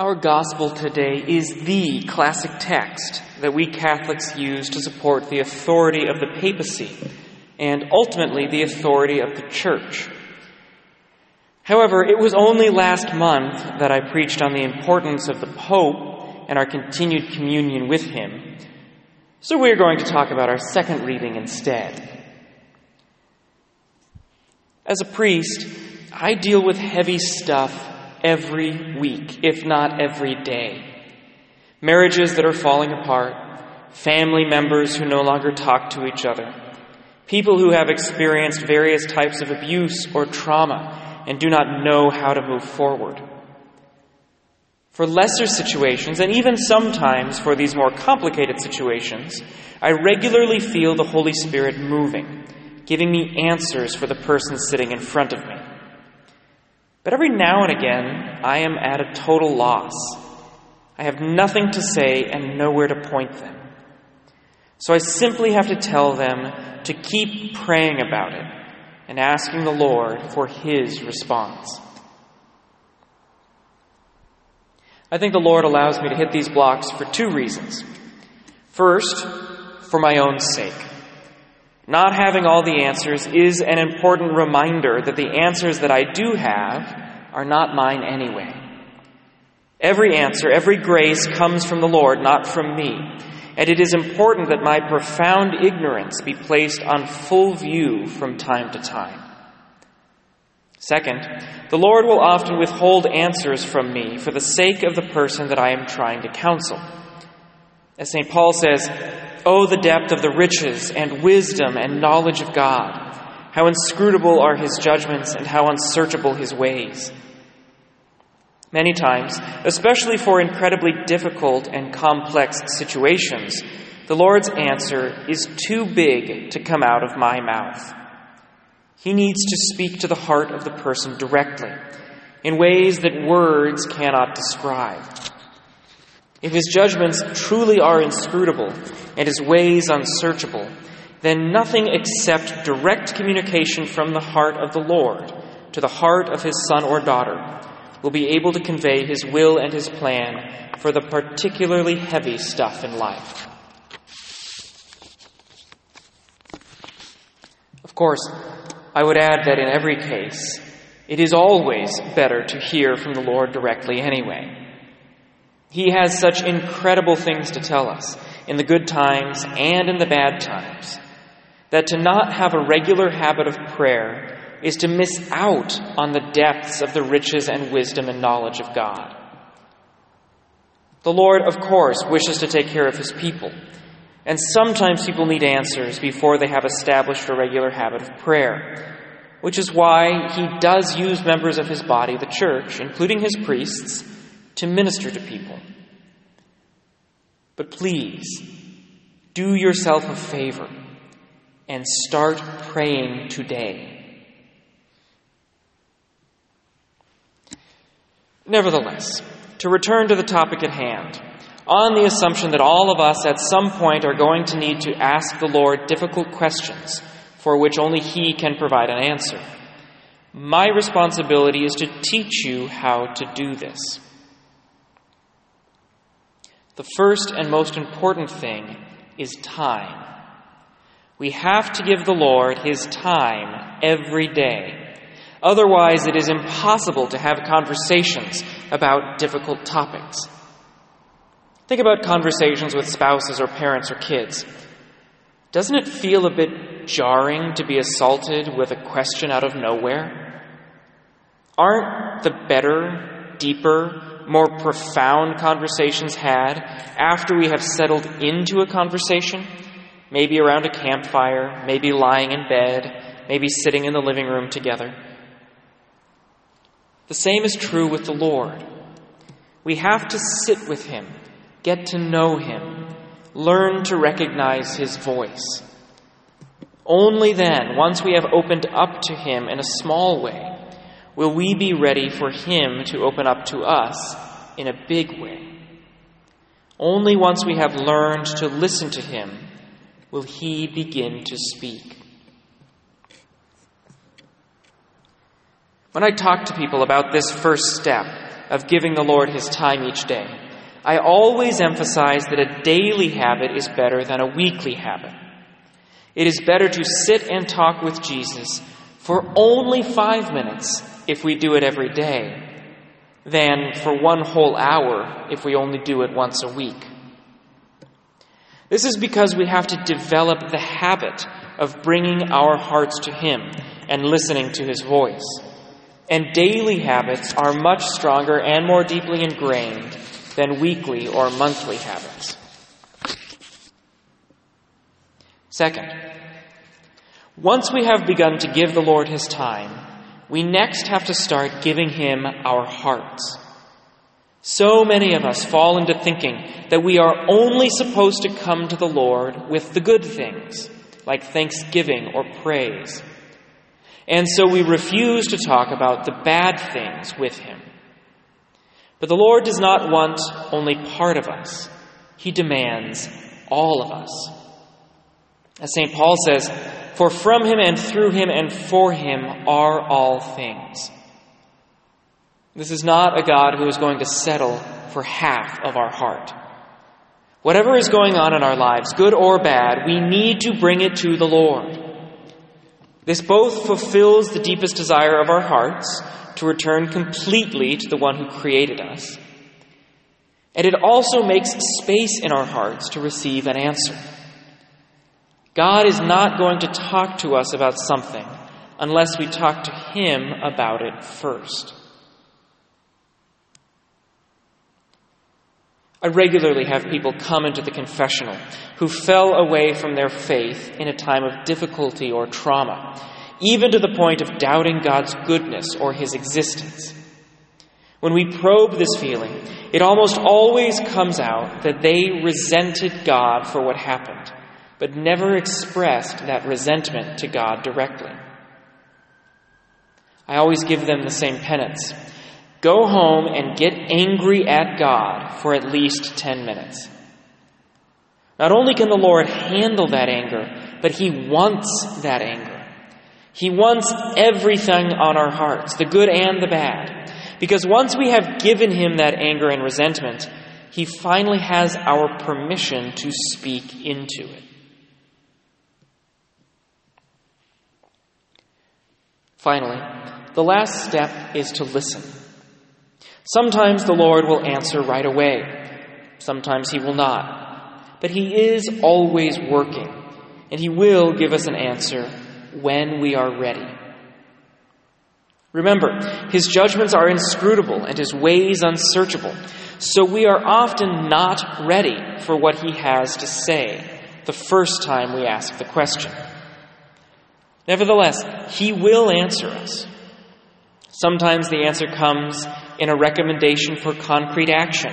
Our gospel today is the classic text that we Catholics use to support the authority of the papacy and ultimately the authority of the church. However, it was only last month that I preached on the importance of the Pope and our continued communion with him. So we're going to talk about our second reading instead. As a priest, I deal with heavy stuff every week, if not every day. Marriages that are falling apart, family members who no longer talk to each other, people who have experienced various types of abuse or trauma and do not know how to move forward. For lesser situations, and even sometimes for these more complicated situations, I regularly feel the Holy Spirit moving, giving me answers for the person sitting in front of me. But every now and again, I am at a total loss. I have nothing to say and nowhere to point them. So I simply have to tell them to keep praying about it and asking the Lord for His response. I think the Lord allows me to hit these blocks for two reasons. First, for my own sake. Not having all the answers is an important reminder that the answers that I do have are not mine anyway. Every answer, every grace comes from the Lord, not from me. And it is important that my profound ignorance be placed on full view from time to time. Second, the Lord will often withhold answers from me for the sake of the person that I am trying to counsel. As St. Paul says, Oh, the depth of the riches and wisdom and knowledge of God! How inscrutable are his judgments and how unsearchable his ways! Many times, especially for incredibly difficult and complex situations, the Lord's answer is too big to come out of my mouth. He needs to speak to the heart of the person directly, in ways that words cannot describe. If his judgments truly are inscrutable and his ways unsearchable, then nothing except direct communication from the heart of the Lord to the heart of his son or daughter will be able to convey his will and his plan for the particularly heavy stuff in life. Of course, I would add that in every case, it is always better to hear from the Lord directly anyway. He has such incredible things to tell us in the good times and in the bad times that to not have a regular habit of prayer is to miss out on the depths of the riches and wisdom and knowledge of God. The Lord, of course, wishes to take care of his people, and sometimes people need answers before they have established a regular habit of prayer, which is why he does use members of his body, the church, including his priests, to minister to people. But please, do yourself a favor and start praying today. Nevertheless, to return to the topic at hand, on the assumption that all of us at some point are going to need to ask the Lord difficult questions for which only He can provide an answer, my responsibility is to teach you how to do this. The first and most important thing is time. We have to give the Lord His time every day. Otherwise, it is impossible to have conversations about difficult topics. Think about conversations with spouses or parents or kids. Doesn't it feel a bit jarring to be assaulted with a question out of nowhere? Aren't the better, deeper, more profound conversations had after we have settled into a conversation, maybe around a campfire, maybe lying in bed, maybe sitting in the living room together. The same is true with the Lord. We have to sit with Him, get to know Him, learn to recognize His voice. Only then, once we have opened up to Him in a small way, will we be ready for Him to open up to us in a big way. Only once we have learned to listen to Him will He begin to speak. When I talk to people about this first step, of giving the Lord his time each day, I always emphasize that a daily habit is better than a weekly habit. It is better to sit and talk with Jesus for only five minutes if we do it every day than for one whole hour if we only do it once a week. This is because we have to develop the habit of bringing our hearts to Him and listening to His voice. And daily habits are much stronger and more deeply ingrained than weekly or monthly habits. Second, once we have begun to give the Lord His time, we next have to start giving Him our hearts. So many of us fall into thinking that we are only supposed to come to the Lord with the good things, like thanksgiving or praise. And so we refuse to talk about the bad things with Him. But the Lord does not want only part of us, He demands all of us. As St. Paul says, For from Him and through Him and for Him are all things. This is not a God who is going to settle for half of our heart. Whatever is going on in our lives, good or bad, we need to bring it to the Lord. This both fulfills the deepest desire of our hearts to return completely to the one who created us, and it also makes space in our hearts to receive an answer. God is not going to talk to us about something unless we talk to Him about it first. I regularly have people come into the confessional who fell away from their faith in a time of difficulty or trauma, even to the point of doubting God's goodness or His existence. When we probe this feeling, it almost always comes out that they resented God for what happened, but never expressed that resentment to God directly. I always give them the same penance. Go home and get angry at God for at least 10 minutes. Not only can the Lord handle that anger, but He wants that anger. He wants everything on our hearts, the good and the bad. Because once we have given Him that anger and resentment, He finally has our permission to speak into it. Finally, the last step is to listen. Sometimes the Lord will answer right away. Sometimes He will not. But He is always working, and He will give us an answer when we are ready. Remember, His judgments are inscrutable and His ways unsearchable, so we are often not ready for what He has to say the first time we ask the question. Nevertheless, He will answer us. Sometimes the answer comes in a recommendation for concrete action,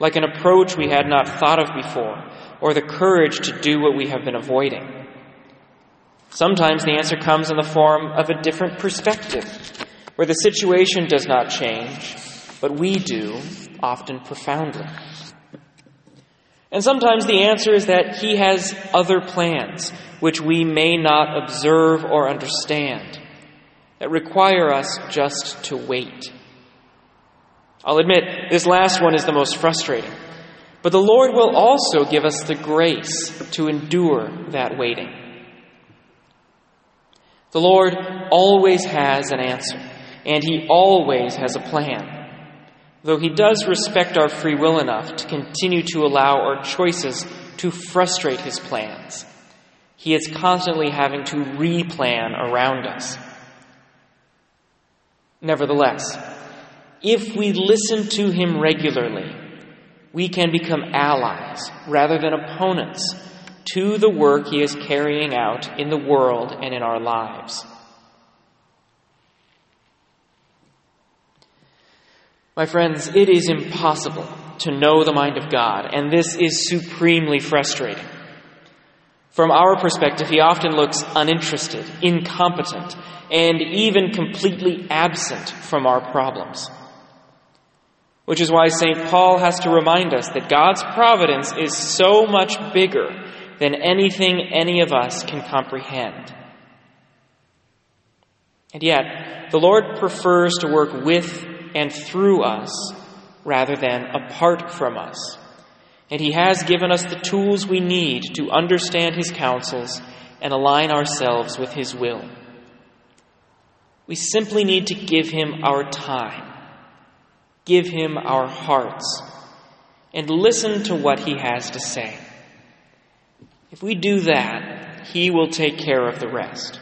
like an approach we had not thought of before, or the courage to do what we have been avoiding. Sometimes the answer comes in the form of a different perspective, where the situation does not change, but we do, often profoundly. And sometimes the answer is that He has other plans, which we may not observe or understand that require us just to wait. I'll admit, this last one is the most frustrating. But the Lord will also give us the grace to endure that waiting. The Lord always has an answer, and He always has a plan. Though He does respect our free will enough to continue to allow our choices to frustrate His plans, He is constantly having to replan around us. Nevertheless, if we listen to him regularly, we can become allies rather than opponents to the work he is carrying out in the world and in our lives. My friends, it is impossible to know the mind of God, and this is supremely frustrating. From our perspective, he often looks uninterested, incompetent, and even completely absent from our problems. Which is why St. Paul has to remind us that God's providence is so much bigger than anything any of us can comprehend. And yet, the Lord prefers to work with and through us rather than apart from us. And He has given us the tools we need to understand His counsels and align ourselves with His will. We simply need to give Him our time, give Him our hearts, and listen to what He has to say. If we do that, He will take care of the rest.